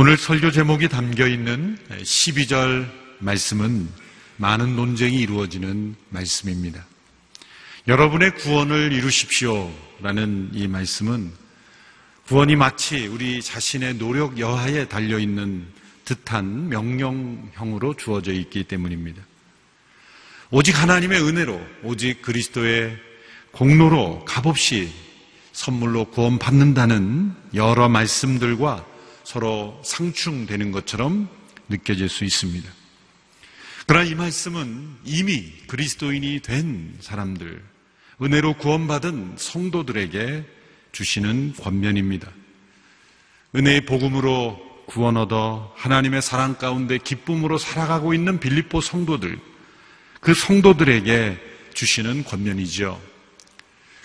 오늘 설교 제목이 담겨 있는 12절 말씀은 많은 논쟁이 이루어지는 말씀입니다. 여러분의 구원을 이루십시오. 라는 이 말씀은 구원이 마치 우리 자신의 노력 여하에 달려있는 듯한 명령형으로 주어져 있기 때문입니다. 오직 하나님의 은혜로, 오직 그리스도의 공로로 값없이 선물로 구원받는다는 여러 말씀들과 서로 상충되는 것처럼 느껴질 수 있습니다. 그러나 이 말씀은 이미 그리스도인이 된 사람들, 은혜로 구원받은 성도들에게 주시는 권면입니다. 은혜의 복음으로 구원 얻어 하나님의 사랑 가운데 기쁨으로 살아가고 있는 빌립보 성도들, 그 성도들에게 주시는 권면이죠.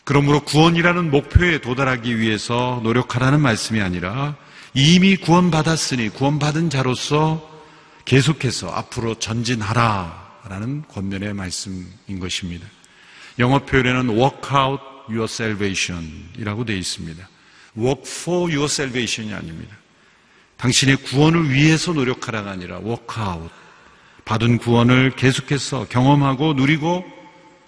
그러므로 구원이라는 목표에 도달하기 위해서 노력하라는 말씀이 아니라 이미 구원받았으니 구원받은 자로서 계속해서 앞으로 전진하라라는 권면의 말씀인 것입니다. 영어 표현에는 work out your salvation이라고 되어 있습니다. work for your salvation이 아닙니다. 당신의 구원을 위해서 노력하라가 아니라 work out. 받은 구원을 계속해서 경험하고 누리고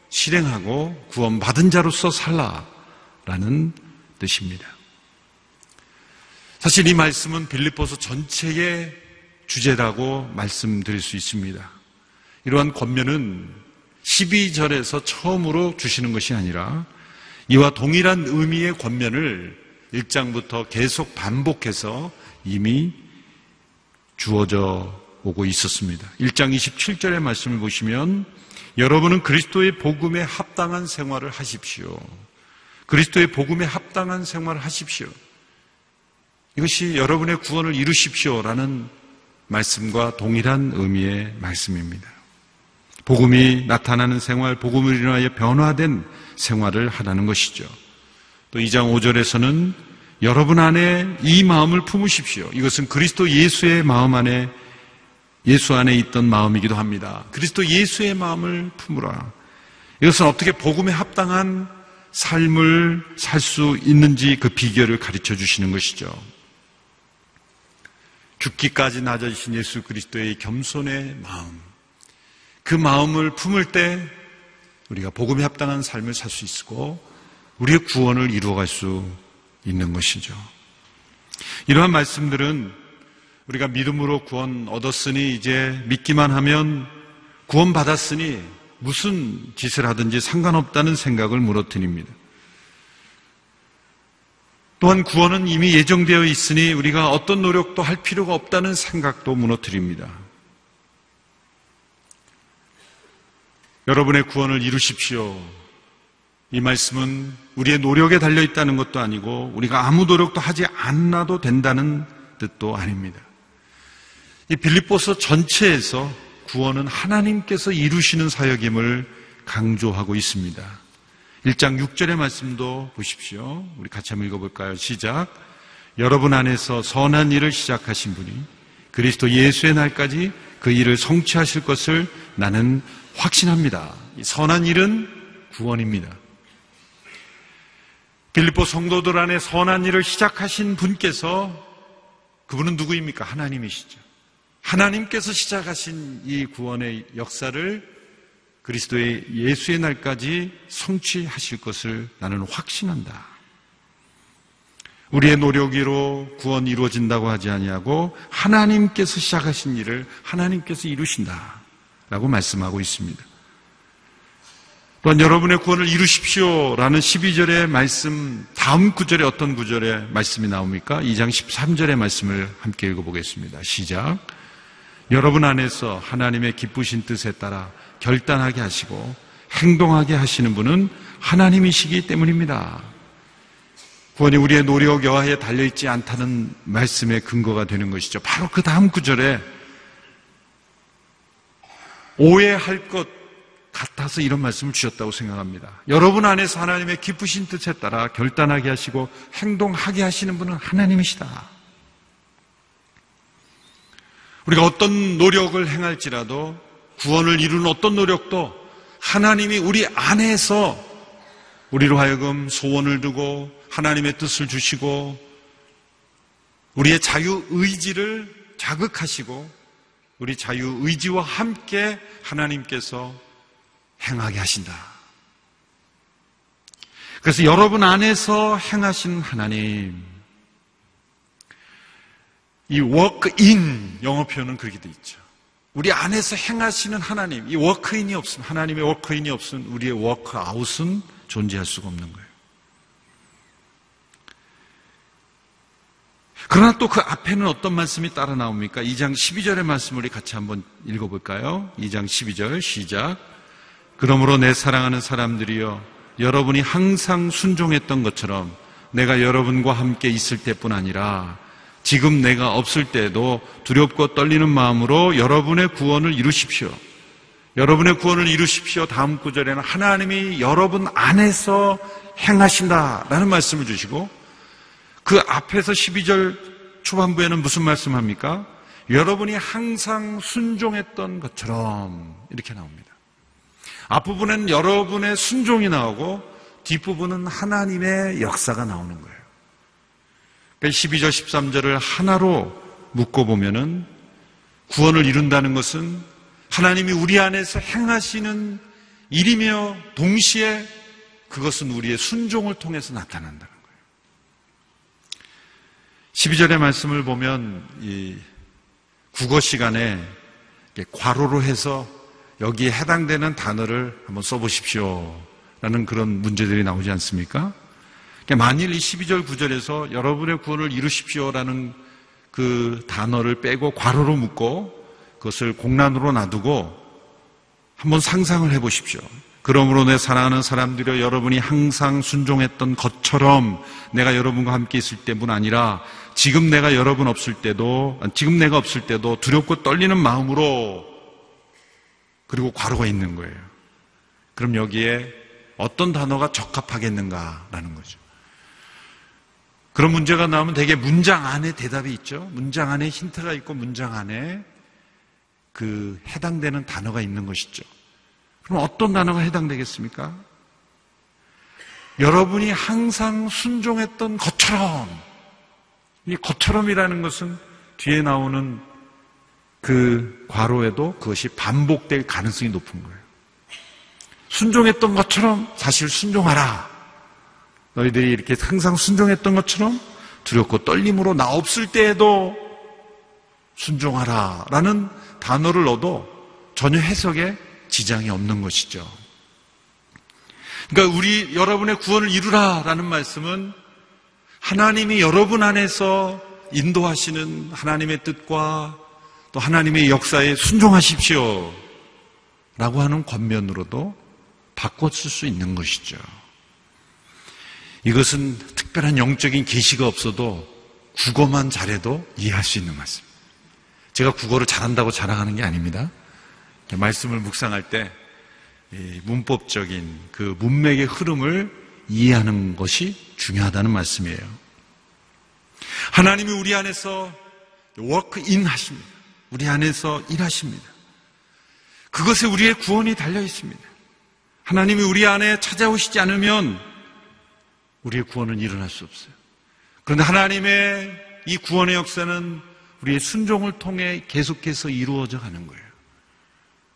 실행하고 구원받은 자로서 살라라는 뜻입니다. 사실 이 말씀은 빌립보서 전체의 주제라고 말씀드릴 수 있습니다. 이러한 권면은 12절에서 처음으로 주시는 것이 아니라 이와 동일한 의미의 권면을 1장부터 계속 반복해서 이미 주어져 오고 있었습니다. 1장 27절의 말씀을 보시면 여러분은 그리스도의 복음에 합당한 생활을 하십시오. 그리스도의 복음에 합당한 생활을 하십시오. 이것이 여러분의 구원을 이루십시오라는 말씀과 동일한 의미의 말씀입니다. 복음이 나타나는 생활, 복음을 인하여 변화된 생활을 하라는 것이죠. 또 2장 5절에서는 여러분 안에 이 마음을 품으십시오. 이것은 그리스도 예수의 마음 안에 예수 안에 있던 마음이기도 합니다. 그리스도 예수의 마음을 품으라. 이것은 어떻게 복음에 합당한 삶을 살 수 있는지 그 비결을 가르쳐 주시는 것이죠. 죽기까지 낮아지신 예수 그리스도의 겸손의 마음. 그 마음을 품을 때 우리가 복음에 합당한 삶을 살 수 있고 우리의 구원을 이루어갈 수 있는 것이죠. 이러한 말씀들은 우리가 믿음으로 구원 얻었으니 이제 믿기만 하면 구원 받았으니 무슨 짓을 하든지 상관없다는 생각을 무너뜨립니다. 또한 구원은 이미 예정되어 있으니 우리가 어떤 노력도 할 필요가 없다는 생각도 무너뜨립니다. 여러분의 구원을 이루십시오. 이 말씀은 우리의 노력에 달려 있다는 것도 아니고 우리가 아무 노력도 하지 않아도 된다는 뜻도 아닙니다. 이 빌립보서 전체에서 구원은 하나님께서 이루시는 사역임을 강조하고 있습니다. 1장 6절의 말씀도 보십시오. 우리 같이 한번 읽어볼까요? 시작. 여러분 안에서 선한 일을 시작하신 분이 그리스도 예수의 날까지 그 일을 성취하실 것을 나는 확신합니다. 선한 일은 구원입니다. 빌립보 성도들 안에 선한 일을 시작하신 분께서 그분은 누구입니까? 하나님이시죠. 하나님께서 시작하신 이 구원의 역사를 그리스도의 예수의 날까지 성취하실 것을 나는 확신한다. 우리의 노력으로 구원 이루어진다고 하지 아니하고 하나님께서 시작하신 일을 하나님께서 이루신다라고 말씀하고 있습니다. 또한 여러분의 구원을 이루십시오라는 12절의 말씀 다음 구절에 어떤 구절의 말씀이 나옵니까? 2장 13절의 말씀을 함께 읽어보겠습니다. 시작. 여러분 안에서 하나님의 기쁘신 뜻에 따라 결단하게 하시고 행동하게 하시는 분은 하나님이시기 때문입니다. 구원이 우리의 노력 여하에 달려있지 않다는 말씀의 근거가 되는 것이죠. 바로 그 다음 구절에 오해할 것 같아서 이런 말씀을 주셨다고 생각합니다. 여러분 안에서 하나님의 기쁘신 뜻에 따라 결단하게 하시고 행동하게 하시는 분은 하나님이시다. 우리가 어떤 노력을 행할지라도 구원을 이루는 어떤 노력도 하나님이 우리 안에서 우리로 하여금 소원을 두고 하나님의 뜻을 주시고 우리의 자유 의지를 자극하시고 우리 자유 의지와 함께 하나님께서 행하게 하신다. 그래서 여러분 안에서 행하신 하나님, 이 work in 영어 표현은 그렇게 돼 있죠. 우리 안에서 행하시는 하나님, 이 work in이 없으면 하나님의 work in이 없으면 우리의 워크아웃은 존재할 수가 없는 거예요. 그러나 또 그 앞에는 어떤 말씀이 따라 나옵니까? 2장 12절의 말씀을 우리 같이 한번 읽어볼까요? 2장 12절 시작. 그러므로 내 사랑하는 사람들이여 여러분이 항상 순종했던 것처럼 내가 여러분과 함께 있을 때뿐 아니라 지금 내가 없을 때에도 두렵고 떨리는 마음으로 여러분의 구원을 이루십시오. 여러분의 구원을 이루십시오. 다음 구절에는 하나님이 여러분 안에서 행하신다라는 말씀을 주시고 그 앞에서 12절 초반부에는 무슨 말씀합니까? 여러분이 항상 순종했던 것처럼 이렇게 나옵니다. 앞부분은 여러분의 순종이 나오고 뒷부분은 하나님의 역사가 나오는 거예요. 12절, 그러니까 13절을 하나로 묶어 보면은 구원을 이룬다는 것은 하나님이 우리 안에서 행하시는 일이며 동시에 그것은 우리의 순종을 통해서 나타난다는 거예요. 12절의 말씀을 보면 이 국어 시간에 괄호로 해서 여기에 해당되는 단어를 한번 써보십시오. 라는 그런 문제들이 나오지 않습니까? 만일 이 12절 9절에서 여러분의 구원을 이루십시오라는 그 단어를 빼고 괄호로 묶고 그것을 공란으로 놔두고 한번 상상을 해 보십시오. 그러므로 내 사랑하는 사람들여 여러분이 항상 순종했던 것처럼 내가 여러분과 함께 있을 때뿐 아니라 지금 내가 여러분 없을 때도 지금 내가 없을 때도 두렵고 떨리는 마음으로 그리고 괄호가 있는 거예요. 그럼 여기에 어떤 단어가 적합하겠는가라는 거죠. 그런 문제가 나오면 대개 문장 안에 대답이 있죠. 문장 안에 힌트가 있고 문장 안에 그 해당되는 단어가 있는 것이죠. 그럼 어떤 단어가 해당되겠습니까? 여러분이 항상 순종했던 것처럼 이 것처럼이라는 것은 뒤에 나오는 그 괄호에도 그것이 반복될 가능성이 높은 거예요. 순종했던 것처럼 사실 순종하라. 너희들이 이렇게 항상 순종했던 것처럼 두렵고 떨림으로 나 없을 때에도 순종하라. 라는 단어를 넣어도 전혀 해석에 지장이 없는 것이죠. 그러니까 우리 여러분의 구원을 이루라. 라는 말씀은 하나님이 여러분 안에서 인도하시는 하나님의 뜻과 또 하나님의 역사에 순종하십시오. 라고 하는 권면으로도 바꿔 쓸 수 있는 것이죠. 이것은 특별한 영적인 계시가 없어도 국어만 잘해도 이해할 수 있는 말씀. 제가 국어를 잘한다고 자랑하는 게 아닙니다. 말씀을 묵상할 때 문법적인 그 문맥의 흐름을 이해하는 것이 중요하다는 말씀이에요. 하나님이 우리 안에서 워크인 하십니다. 우리 안에서 일하십니다. 그것에 우리의 구원이 달려 있습니다. 하나님이 우리 안에 찾아오시지 않으면 우리의 구원은 일어날 수 없어요. 그런데 하나님의 이 구원의 역사는 우리의 순종을 통해 계속해서 이루어져 가는 거예요.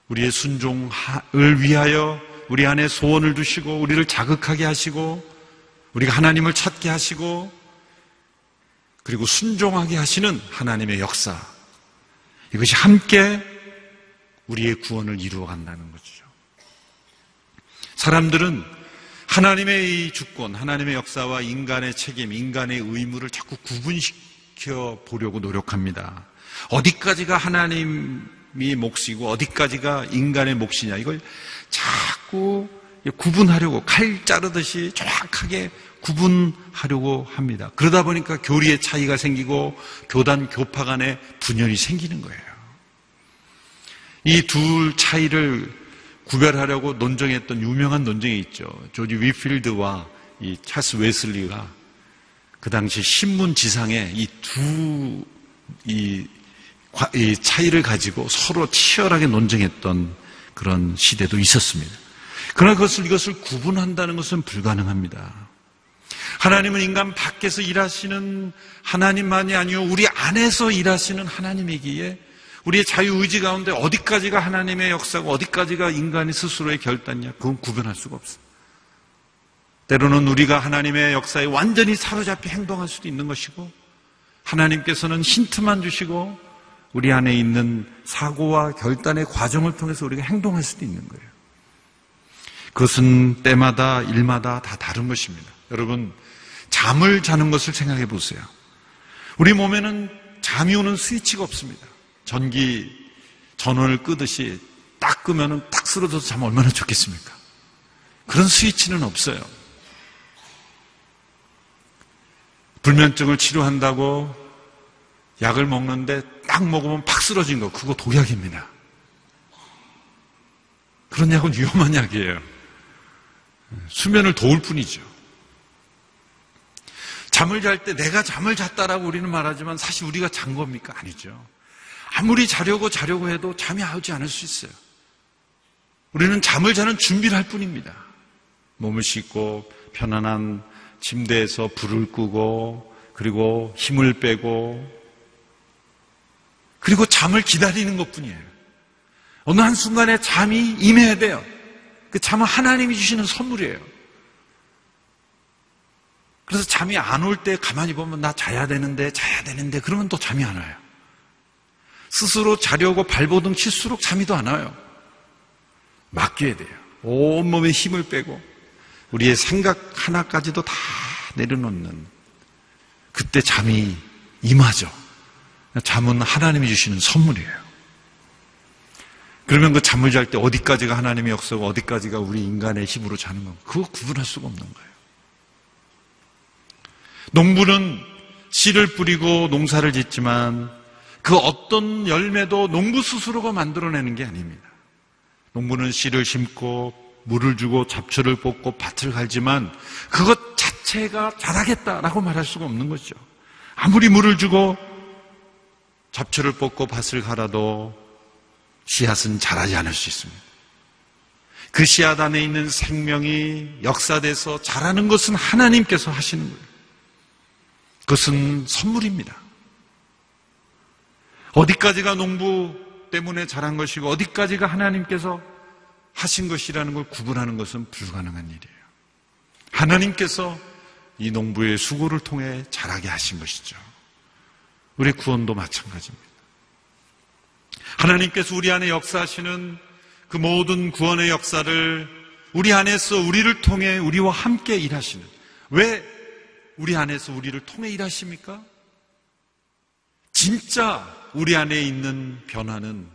우리의 순종을 위하여 우리 안에 소원을 두시고 우리를 자극하게 하시고 우리가 하나님을 찾게 하시고 그리고 순종하게 하시는 하나님의 역사 이것이 함께 우리의 구원을 이루어 간다는 거죠. 사람들은 하나님의 이 주권, 하나님의 역사와 인간의 책임, 인간의 의무를 자꾸 구분시켜 보려고 노력합니다. 어디까지가 하나님이 몫이고 어디까지가 인간의 몫이냐 이걸 자꾸 구분하려고 칼 자르듯이 정확하게 구분하려고 합니다. 그러다 보니까 교리의 차이가 생기고 교단 교파 간의 분열이 생기는 거예요. 이 둘 차이를 구별하려고 논쟁했던 유명한 논쟁이 있죠. 조지 위필드와 이 찰스 웨슬리가 그 당시 신문 지상에 이 두, 이 과- 이 차이를 가지고 서로 치열하게 논쟁했던 그런 시대도 있었습니다. 그러나 그것을 이것을 구분한다는 것은 불가능합니다. 하나님은 인간 밖에서 일하시는 하나님만이 아니요 우리 안에서 일하시는 하나님이기에 우리의 자유 의지 가운데 어디까지가 하나님의 역사고 어디까지가 인간이 스스로의 결단이냐 그건 구분할 수가 없어요. 때로는 우리가 하나님의 역사에 완전히 사로잡혀 행동할 수도 있는 것이고 하나님께서는 힌트만 주시고 우리 안에 있는 사고와 결단의 과정을 통해서 우리가 행동할 수도 있는 거예요. 그것은 때마다 일마다 다 다른 것입니다. 여러분, 잠을 자는 것을 생각해 보세요. 우리 몸에는 잠이 오는 스위치가 없습니다. 전기 전원을 끄듯이 딱 끄면은 딱 쓰러져서 자면 얼마나 좋겠습니까? 그런 스위치는 없어요. 불면증을 치료한다고 약을 먹는데 딱 먹으면 팍 쓰러진 거, 그거 독약입니다. 그런 약은 위험한 약이에요. 수면을 도울 뿐이죠. 잠을 잘 때 내가 잠을 잤다라고 우리는 말하지만 사실 우리가 잔 겁니까? 아니죠. 아무리 자려고 자려고 해도 잠이 오지 않을 수 있어요. 우리는 잠을 자는 준비를 할 뿐입니다. 몸을 씻고 편안한 침대에서 불을 끄고 그리고 힘을 빼고 그리고 잠을 기다리는 것 뿐이에요. 어느 한순간에 잠이 임해야 돼요. 그 잠은 하나님이 주시는 선물이에요. 그래서 잠이 안 올 때 가만히 보면 나 자야 되는데 자야 되는데 그러면 또 잠이 안 와요. 스스로 자려고 발버둥 칠수록 잠이 더안 와요. 맡겨야 돼요. 온몸에 힘을 빼고 우리의 생각 하나까지도 다 내려놓는 그때 잠이 임하죠. 잠은 하나님이 주시는 선물이에요. 그러면 그 잠을 잘 때 어디까지가 하나님의 역사고 어디까지가 우리 인간의 힘으로 자는 건가? 그거 구분할 수가 없는 거예요. 농부는 씨를 뿌리고 농사를 짓지만 그 어떤 열매도 농부 스스로가 만들어내는 게 아닙니다. 농부는 씨를 심고 물을 주고 잡초를 뽑고 밭을 갈지만 그것 자체가 자라겠다라고 말할 수가 없는 거죠. 아무리 물을 주고 잡초를 뽑고 밭을 갈아도 씨앗은 자라지 않을 수 있습니다. 그 씨앗 안에 있는 생명이 역사돼서 자라는 것은 하나님께서 하시는 거예요. 그것은 선물입니다. 어디까지가 농부 때문에 자란 것이고 어디까지가 하나님께서 하신 것이라는 걸 구분하는 것은 불가능한 일이에요. 하나님께서 이 농부의 수고를 통해 자라게 하신 것이죠. 우리 구원도 마찬가지입니다. 하나님께서 우리 안에 역사하시는 그 모든 구원의 역사를 우리 안에서 우리를 통해 우리와 함께 일하시는 왜 우리 안에서 우리를 통해 일하십니까? 진짜 우리 안에 있는 변화는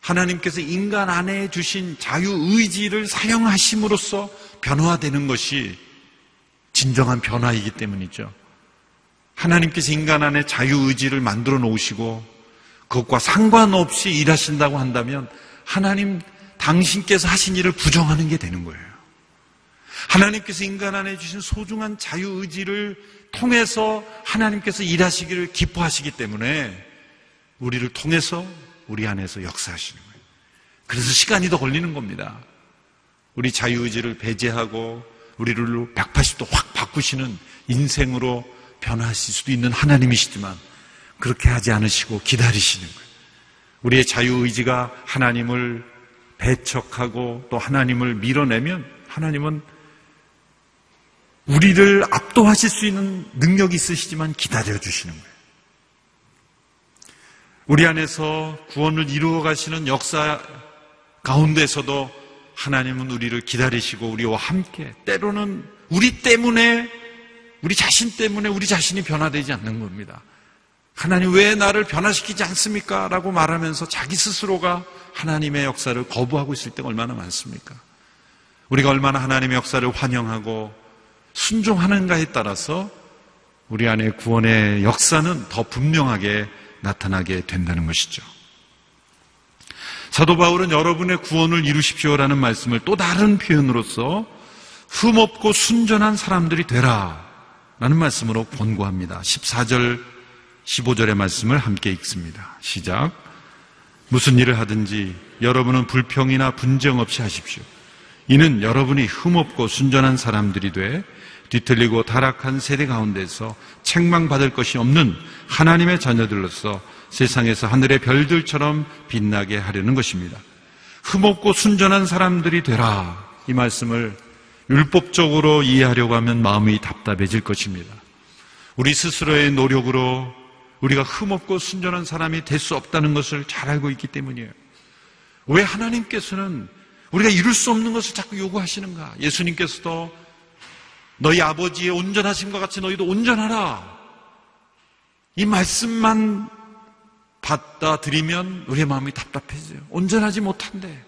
하나님께서 인간 안에 주신 자유의지를 사용하심으로써 변화되는 것이 진정한 변화이기 때문이죠. 하나님께서 인간 안에 자유의지를 만들어 놓으시고 그것과 상관없이 일하신다고 한다면 하나님 당신께서 하신 일을 부정하는 게 되는 거예요. 하나님께서 인간 안에 주신 소중한 자유의지를 통해서 하나님께서 일하시기를 기뻐하시기 때문에 우리를 통해서 우리 안에서 역사하시는 거예요. 그래서 시간이 더 걸리는 겁니다. 우리 자유의지를 배제하고 우리를 180도 확 바꾸시는 인생으로 변화하실 수도 있는 하나님이시지만 그렇게 하지 않으시고 기다리시는 거예요. 우리의 자유의지가 하나님을 배척하고 또 하나님을 밀어내면 하나님은 우리를 압도하실 수 있는 능력이 있으시지만 기다려 주시는 거예요. 우리 안에서 구원을 이루어 가시는 역사 가운데서도 하나님은 우리를 기다리시고 우리와 함께 때로는 우리 때문에 우리 자신 때문에 우리 자신이 변화되지 않는 겁니다. 하나님 왜 나를 변화시키지 않습니까? 라고 말하면서 자기 스스로가 하나님의 역사를 거부하고 있을 때가 얼마나 많습니까? 우리가 얼마나 하나님의 역사를 환영하고 순종하는가에 따라서 우리 안에 구원의 역사는 더 분명하게 나타나게 된다는 것이죠. 사도 바울은 여러분의 구원을 이루십시오라는 말씀을 또 다른 표현으로서 흠없고 순전한 사람들이 되라 라는 말씀으로 권고합니다. 14절 15절의 말씀을 함께 읽습니다. 시작. 무슨 일을 하든지 여러분은 불평이나 분쟁 없이 하십시오. 이는 여러분이 흠없고 순전한 사람들이 돼 뒤틀리고 타락한 세대 가운데서 책망받을 것이 없는 하나님의 자녀들로서 세상에서 하늘의 별들처럼 빛나게 하려는 것입니다. 흠없고 순전한 사람들이 되라. 이 말씀을 율법적으로 이해하려고 하면 마음이 답답해질 것입니다. 우리 스스로의 노력으로 우리가 흠없고 순전한 사람이 될 수 없다는 것을 잘 알고 있기 때문이에요. 왜 하나님께서는 우리가 이룰 수 없는 것을 자꾸 요구하시는가? 예수님께서도 너희 아버지의 온전하심과 같이 너희도 온전하라. 이 말씀만 받아들이면 우리의 마음이 답답해져요. 온전하지 못한데.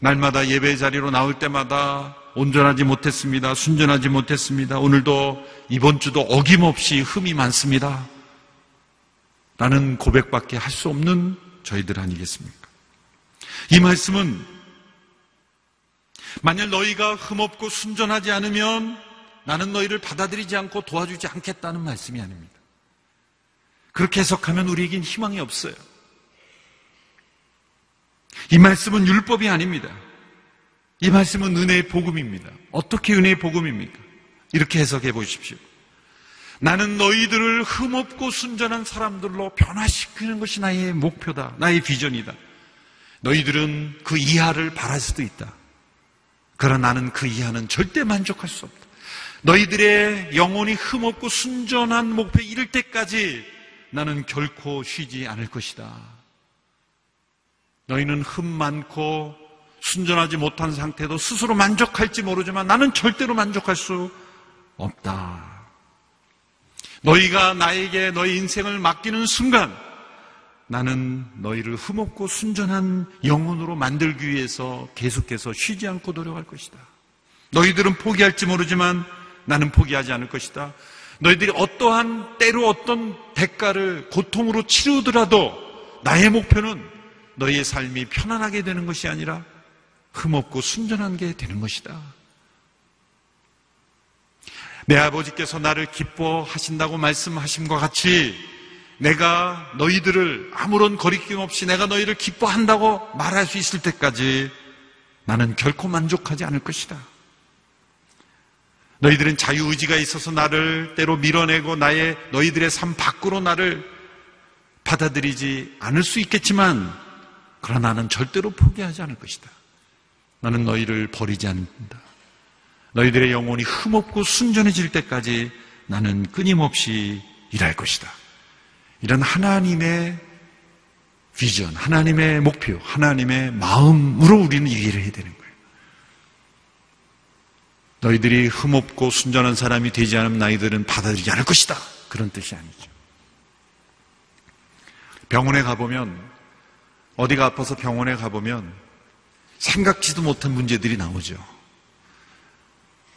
날마다 예배 자리로 나올 때마다 온전하지 못했습니다. 순전하지 못했습니다. 오늘도 이번 주도 어김없이 흠이 많습니다. 라는 고백밖에 할 수 없는 저희들 아니겠습니까? 이 말씀은 만약 너희가 흠없고 순전하지 않으면 나는 너희를 받아들이지 않고 도와주지 않겠다는 말씀이 아닙니다. 그렇게 해석하면 우리에겐 희망이 없어요. 이 말씀은 율법이 아닙니다. 이 말씀은 은혜의 복음입니다. 어떻게 은혜의 복음입니까? 이렇게 해석해 보십시오. 나는 너희들을 흠없고 순전한 사람들로 변화시키는 것이 나의 목표다. 나의 비전이다. 너희들은 그 이하를 바랄 수도 있다. 그러나 나는 그 이하는 절대 만족할 수 없다. 너희들의 영혼이 흠없고 순전한 목표에 이를 때까지 나는 결코 쉬지 않을 것이다. 너희는 흠 많고 순전하지 못한 상태도 스스로 만족할지 모르지만 나는 절대로 만족할 수 없다. 너희가 나에게 너희 인생을 맡기는 순간 나는 너희를 흠없고 순전한 영혼으로 만들기 위해서 계속해서 쉬지 않고 노력할 것이다. 너희들은 포기할지 모르지만 나는 포기하지 않을 것이다. 너희들이 어떠한 때로 어떤 대가를 고통으로 치르더라도 나의 목표는 너희의 삶이 편안하게 되는 것이 아니라 흠없고 순전한 게 되는 것이다. 내 아버지께서 나를 기뻐하신다고 말씀하심과 같이 내가 너희들을 아무런 거리낌 없이 내가 너희를 기뻐한다고 말할 수 있을 때까지 나는 결코 만족하지 않을 것이다. 너희들은 자유의지가 있어서 나를 때로 밀어내고 나의 너희들의 삶 밖으로 나를 받아들이지 않을 수 있겠지만 그러나 나는 절대로 포기하지 않을 것이다. 나는 너희를 버리지 않는다. 너희들의 영혼이 흠없고 순전해질 때까지 나는 끊임없이 일할 것이다. 이런 하나님의 비전, 하나님의 목표, 하나님의 마음으로 우리는 이 일을 해야 되는 거예요. 너희들이 흠없고 순전한 사람이 되지 않으면 너희들은 받아들이지 않을 것이다. 그런 뜻이 아니죠. 병원에 가보면, 어디가 아파서 병원에 가보면 생각지도 못한 문제들이 나오죠.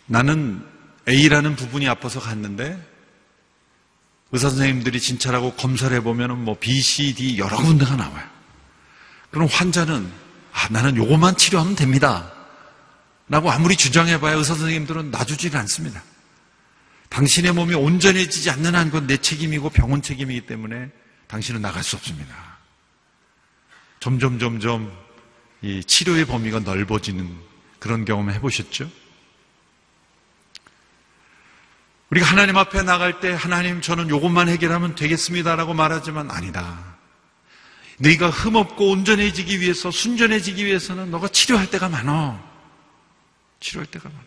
나는 A라는 부분이 아파서 갔는데 의사 선생님들이 진찰하고 검사를 해보면 뭐 B, C, D 여러 군데가 나와요. 그럼 환자는 아, 나는 요것만 치료하면 됩니다. 라고 아무리 주장해봐야 의사 선생님들은 놔주지를 않습니다. 당신의 몸이 온전해지지 않는 한 건 내 책임이고 병원 책임이기 때문에 당신은 나갈 수 없습니다. 점점 점점 이 치료의 범위가 넓어지는 그런 경험을 해보셨죠? 우리가 하나님 앞에 나갈 때 하나님 저는 요것만 해결하면 되겠습니다라고 말하지만 아니다. 네가 흠없고 온전해지기 위해서 순전해지기 위해서는 너가 치료할 때가 많아. 치료할 때가 많아.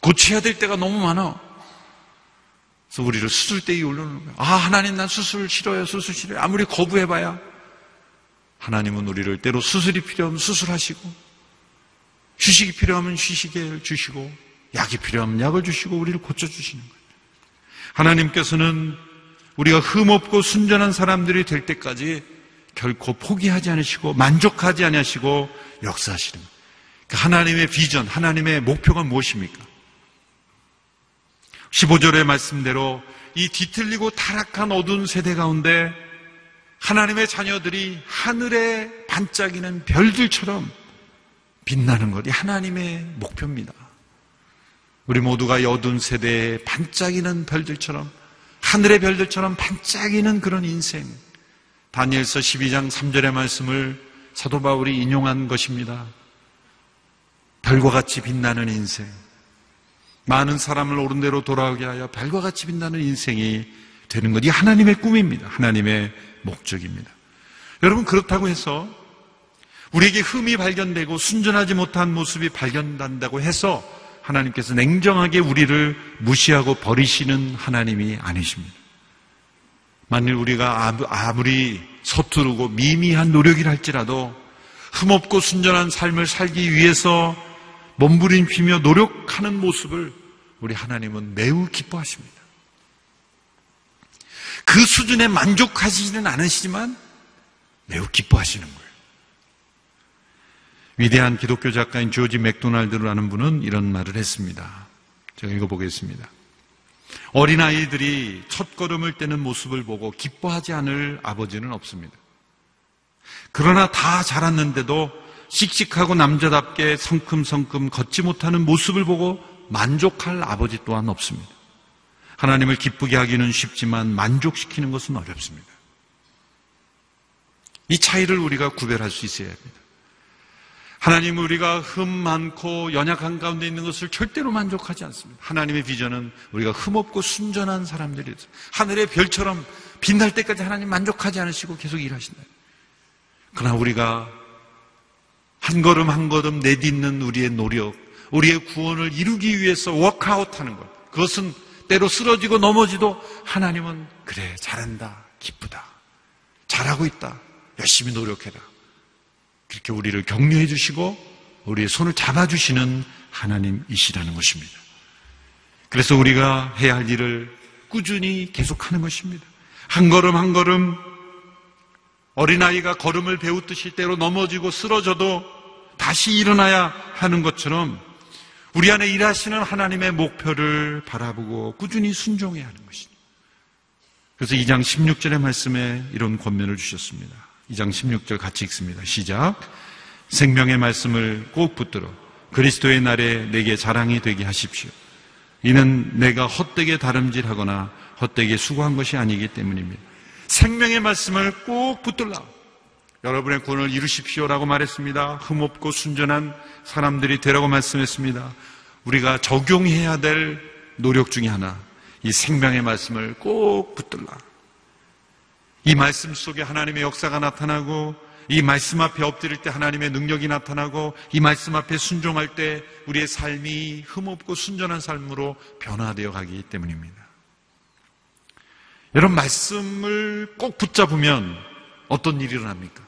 고쳐야 될 때가 너무 많아. 그래서 우리를 수술대에 올려놓는 거야. 아 하나님 난 수술 싫어요. 수술 싫어요. 아무리 거부해봐야 하나님은 우리를 때로 수술이 필요하면 수술하시고 휴식이 필요하면 휴식을 주시고 약이 필요하면 약을 주시고 우리를 고쳐주시는 거예요. 하나님께서는 우리가 흠없고 순전한 사람들이 될 때까지 결코 포기하지 않으시고 만족하지 않으시고 역사하시는 거예요. 그 하나님의 비전, 하나님의 목표가 무엇입니까? 15절의 말씀대로 이 뒤틀리고 타락한 어두운 세대 가운데 하나님의 자녀들이 하늘에 반짝이는 별들처럼 빛나는 것이 하나님의 목표입니다. 우리 모두가 여둔 세대에 반짝이는 별들처럼 하늘의 별들처럼 반짝이는 그런 인생. 다니엘서 12장 3절의 말씀을 사도 바울이 인용한 것입니다. 별과 같이 빛나는 인생. 많은 사람을 옳은 대로 돌아오게 하여 별과 같이 빛나는 인생이 되는 것이 하나님의 꿈입니다. 하나님의 목적입니다. 여러분 그렇다고 해서 우리에게 흠이 발견되고 순전하지 못한 모습이 발견된다고 해서 하나님께서 냉정하게 우리를 무시하고 버리시는 하나님이 아니십니다. 만일 우리가 아무리 서투르고 미미한 노력이라 할지라도 흠없고 순전한 삶을 살기 위해서 몸부림치며 노력하는 모습을 우리 하나님은 매우 기뻐하십니다. 그 수준에 만족하시지는 않으시지만 매우 기뻐하시는 거예요. 위대한 기독교 작가인 조지 맥도날드라는 분은 이런 말을 했습니다. 제가 읽어보겠습니다. 어린아이들이 첫 걸음을 떼는 모습을 보고 기뻐하지 않을 아버지는 없습니다. 그러나 다 자랐는데도 씩씩하고 남자답게 성큼성큼 걷지 못하는 모습을 보고 만족할 아버지 또한 없습니다. 하나님을 기쁘게 하기는 쉽지만 만족시키는 것은 어렵습니다. 이 차이를 우리가 구별할 수 있어야 합니다. 하나님은 우리가 흠 많고 연약한 가운데 있는 것을 절대로 만족하지 않습니다. 하나님의 비전은 우리가 흠없고 순전한 사람들이 하늘의 별처럼 빛날 때까지 하나님 만족하지 않으시고 계속 일하신다. 그러나 우리가 한 걸음 한 걸음 내딛는 우리의 노력, 우리의 구원을 이루기 위해서 워크아웃 하는 것. 그것은 때로 쓰러지고 넘어지도 하나님은 그래, 잘한다. 기쁘다. 잘하고 있다. 열심히 노력해라. 그렇게 우리를 격려해 주시고 우리의 손을 잡아 주시는 하나님이시라는 것입니다. 그래서 우리가 해야 할 일을 꾸준히 계속하는 것입니다. 한 걸음 한 걸음 어린아이가 걸음을 배우듯이 때로 넘어지고 쓰러져도 다시 일어나야 하는 것처럼 우리 안에 일하시는 하나님의 목표를 바라보고 꾸준히 순종해야 하는 것입니다. 그래서 2장 16절의 말씀에 이런 권면을 주셨습니다. 2장 16절 같이 읽습니다. 시작. 생명의 말씀을 꼭 붙들어 그리스도의 날에 내게 자랑이 되게 하십시오. 이는 내가 헛되게 다름질하거나 헛되게 수고한 것이 아니기 때문입니다. 생명의 말씀을 꼭 붙들라. 여러분의 구원을 이루십시오라고 말했습니다. 흠없고 순전한 사람들이 되라고 말씀했습니다. 우리가 적용해야 될 노력 중에 하나, 이 생명의 말씀을 꼭 붙들라. 이 말씀 속에 하나님의 역사가 나타나고 이 말씀 앞에 엎드릴 때 하나님의 능력이 나타나고 이 말씀 앞에 순종할 때 우리의 삶이 흠없고 순전한 삶으로 변화되어 가기 때문입니다. 여러분 말씀을 꼭 붙잡으면 어떤 일이 일어납니까?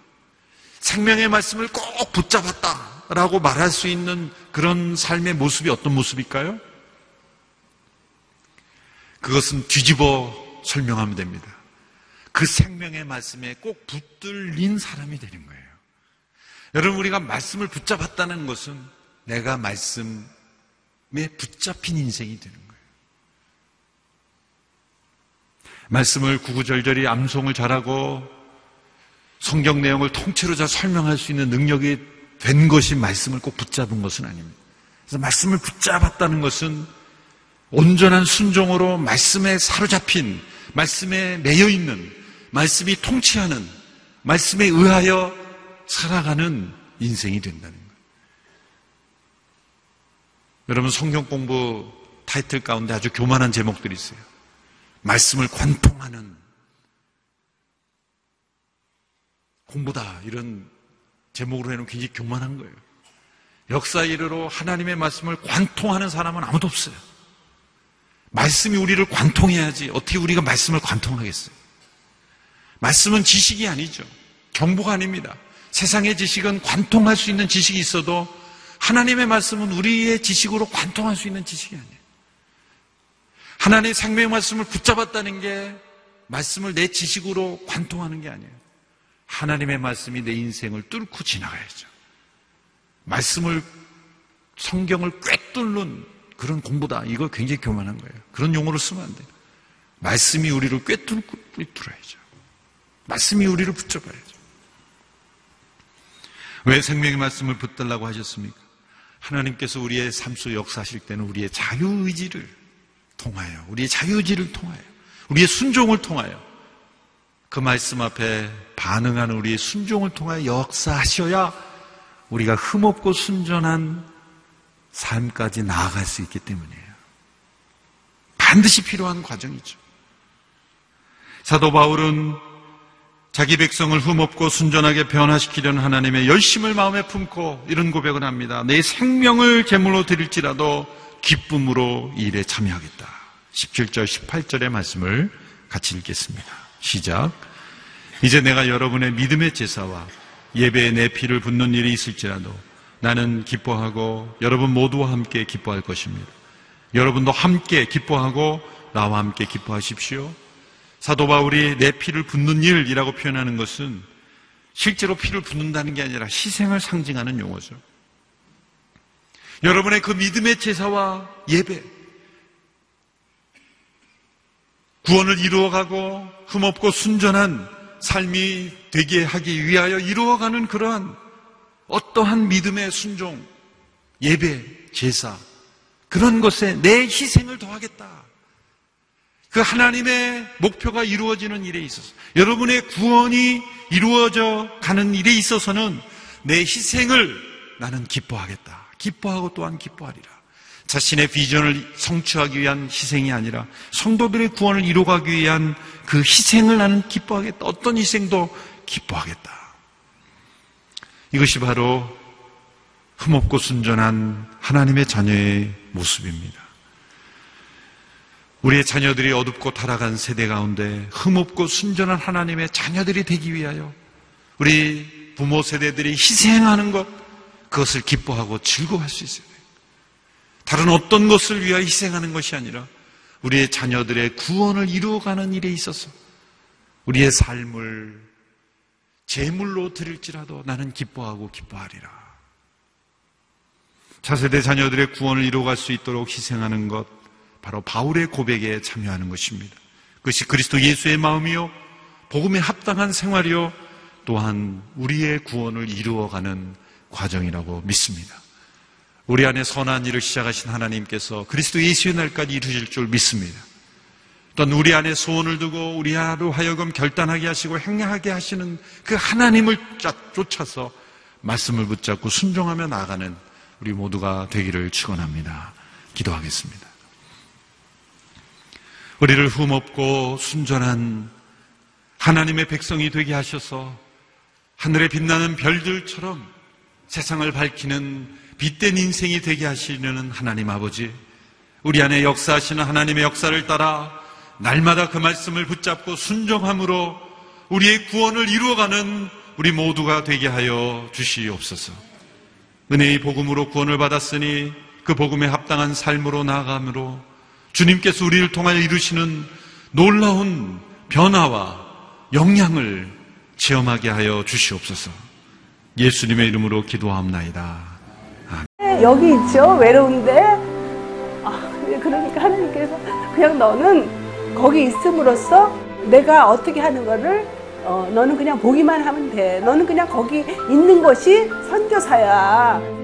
생명의 말씀을 꼭 붙잡았다라고 말할 수 있는 그런 삶의 모습이 어떤 모습일까요? 그것은 뒤집어 설명하면 됩니다. 그 생명의 말씀에 꼭 붙들린 사람이 되는 거예요. 여러분, 우리가 말씀을 붙잡았다는 것은 내가 말씀에 붙잡힌 인생이 되는 거예요. 말씀을 구구절절히 암송을 잘하고 성경 내용을 통째로 잘 설명할 수 있는 능력이 된 것이 말씀을 꼭 붙잡은 것은 아닙니다. 그래서 말씀을 붙잡았다는 것은 온전한 순종으로 말씀에 사로잡힌, 말씀에 매여 있는 말씀이 통치하는 말씀에 의하여 살아가는 인생이 된다는 거예요. 여러분 성경 공부 타이틀 가운데 아주 교만한 제목들이 있어요. 말씀을 관통하는 공부다 이런 제목으로 해놓은 굉장히 교만한 거예요. 역사 이르로 하나님의 말씀을 관통하는 사람은 아무도 없어요. 말씀이 우리를 관통해야지 어떻게 우리가 말씀을 관통하겠어요? 말씀은 지식이 아니죠. 정보가 아닙니다. 세상의 지식은 관통할 수 있는 지식이 있어도 하나님의 말씀은 우리의 지식으로 관통할 수 있는 지식이 아니에요. 하나님의 생명의 말씀을 붙잡았다는 게 말씀을 내 지식으로 관통하는 게 아니에요. 하나님의 말씀이 내 인생을 뚫고 지나가야죠. 말씀을 성경을 꿰뚫는 그런 공부다. 이거 굉장히 교만한 거예요. 그런 용어를 쓰면 안 돼요. 말씀이 우리를 꿰뚫고 뚫어야죠. 말씀이 우리를 붙잡아야죠. 왜 생명의 말씀을 붙들라고 하셨습니까? 하나님께서 우리의 삶 속 역사하실 때는 우리의 자유의지를 통하여, 우리의 자유의지를 통하여, 우리의 순종을 통하여 그 말씀 앞에 반응하는 우리의 순종을 통하여 역사하셔야 우리가 흠없고 순전한 삶까지 나아갈 수 있기 때문이에요. 반드시 필요한 과정이죠. 사도 바울은 자기 백성을 흠없고 순전하게 변화시키려는 하나님의 열심을 마음에 품고 이런 고백을 합니다. 내 생명을 제물로 드릴지라도 기쁨으로 이 일에 참여하겠다. 17절, 18절의 말씀을 같이 읽겠습니다. 시작. 이제 내가 여러분의 믿음의 제사와 예배에 내 피를 붓는 일이 있을지라도 나는 기뻐하고 여러분 모두와 함께 기뻐할 것입니다. 여러분도 함께 기뻐하고 나와 함께 기뻐하십시오. 사도 바울이 내 피를 붓는 일이라고 표현하는 것은 실제로 피를 붓는다는 게 아니라 희생을 상징하는 용어죠. 여러분의 그 믿음의 제사와 예배, 구원을 이루어가고 흠없고 순전한 삶이 되게 하기 위하여 이루어가는 그러한 어떠한 믿음의 순종, 예배, 제사, 그런 것에 내 희생을 더하겠다. 그 하나님의 목표가 이루어지는 일에 있어서, 여러분의 구원이 이루어져 가는 일에 있어서는 내 희생을 나는 기뻐하겠다. 기뻐하고 또한 기뻐하리라. 자신의 비전을 성취하기 위한 희생이 아니라 성도들의 구원을 이루어가기 위한 그 희생을 나는 기뻐하겠다. 어떤 희생도 기뻐하겠다. 이것이 바로 흠없고 순전한 하나님의 자녀의 모습입니다. 우리의 자녀들이 어둡고 타락한 세대 가운데 흠없고 순전한 하나님의 자녀들이 되기 위하여 우리 부모 세대들이 희생하는 것, 그것을 기뻐하고 즐거워할 수 있어요. 다른 어떤 것을 위하여 희생하는 것이 아니라 우리의 자녀들의 구원을 이루어가는 일에 있어서 우리의 삶을 제물로 드릴지라도 나는 기뻐하고 기뻐하리라. 차세대 자녀들의 구원을 이루어갈 수 있도록 희생하는 것, 바로 바울의 고백에 참여하는 것입니다. 그것이 그리스도 예수의 마음이요, 복음에 합당한 생활이요, 또한 우리의 구원을 이루어가는 과정이라고 믿습니다. 우리 안에 선한 일을 시작하신 하나님께서 그리스도 예수의 날까지 이루실 줄 믿습니다. 또한 우리 안에 소원을 두고 우리 하루 하여금 결단하게 하시고 행하게 하시는 그 하나님을 쫓아서 말씀을 붙잡고 순종하며 나아가는 우리 모두가 되기를 축원합니다. 기도하겠습니다. 우리를 흠없고 순전한 하나님의 백성이 되게 하셔서 하늘에 빛나는 별들처럼 세상을 밝히는 빛된 인생이 되게 하시려는 하나님 아버지, 우리 안에 역사하시는 하나님의 역사를 따라 날마다 그 말씀을 붙잡고 순종함으로 우리의 구원을 이루어가는 우리 모두가 되게 하여 주시옵소서. 은혜의 복음으로 구원을 받았으니 그 복음에 합당한 삶으로 나아감으로 주님께서 우리를 통하여 이루시는 놀라운 변화와 영향을 체험하게 하여 주시옵소서. 예수님의 이름으로 기도합나이다. 여기 있죠? 외로운데? 아, 그러니까 하나님께서 그냥 너는 거기 있음으로써 내가 어떻게 하는 거를 어, 너는 그냥 보기만 하면 돼. 너는 그냥 거기 있는 것이 선교사야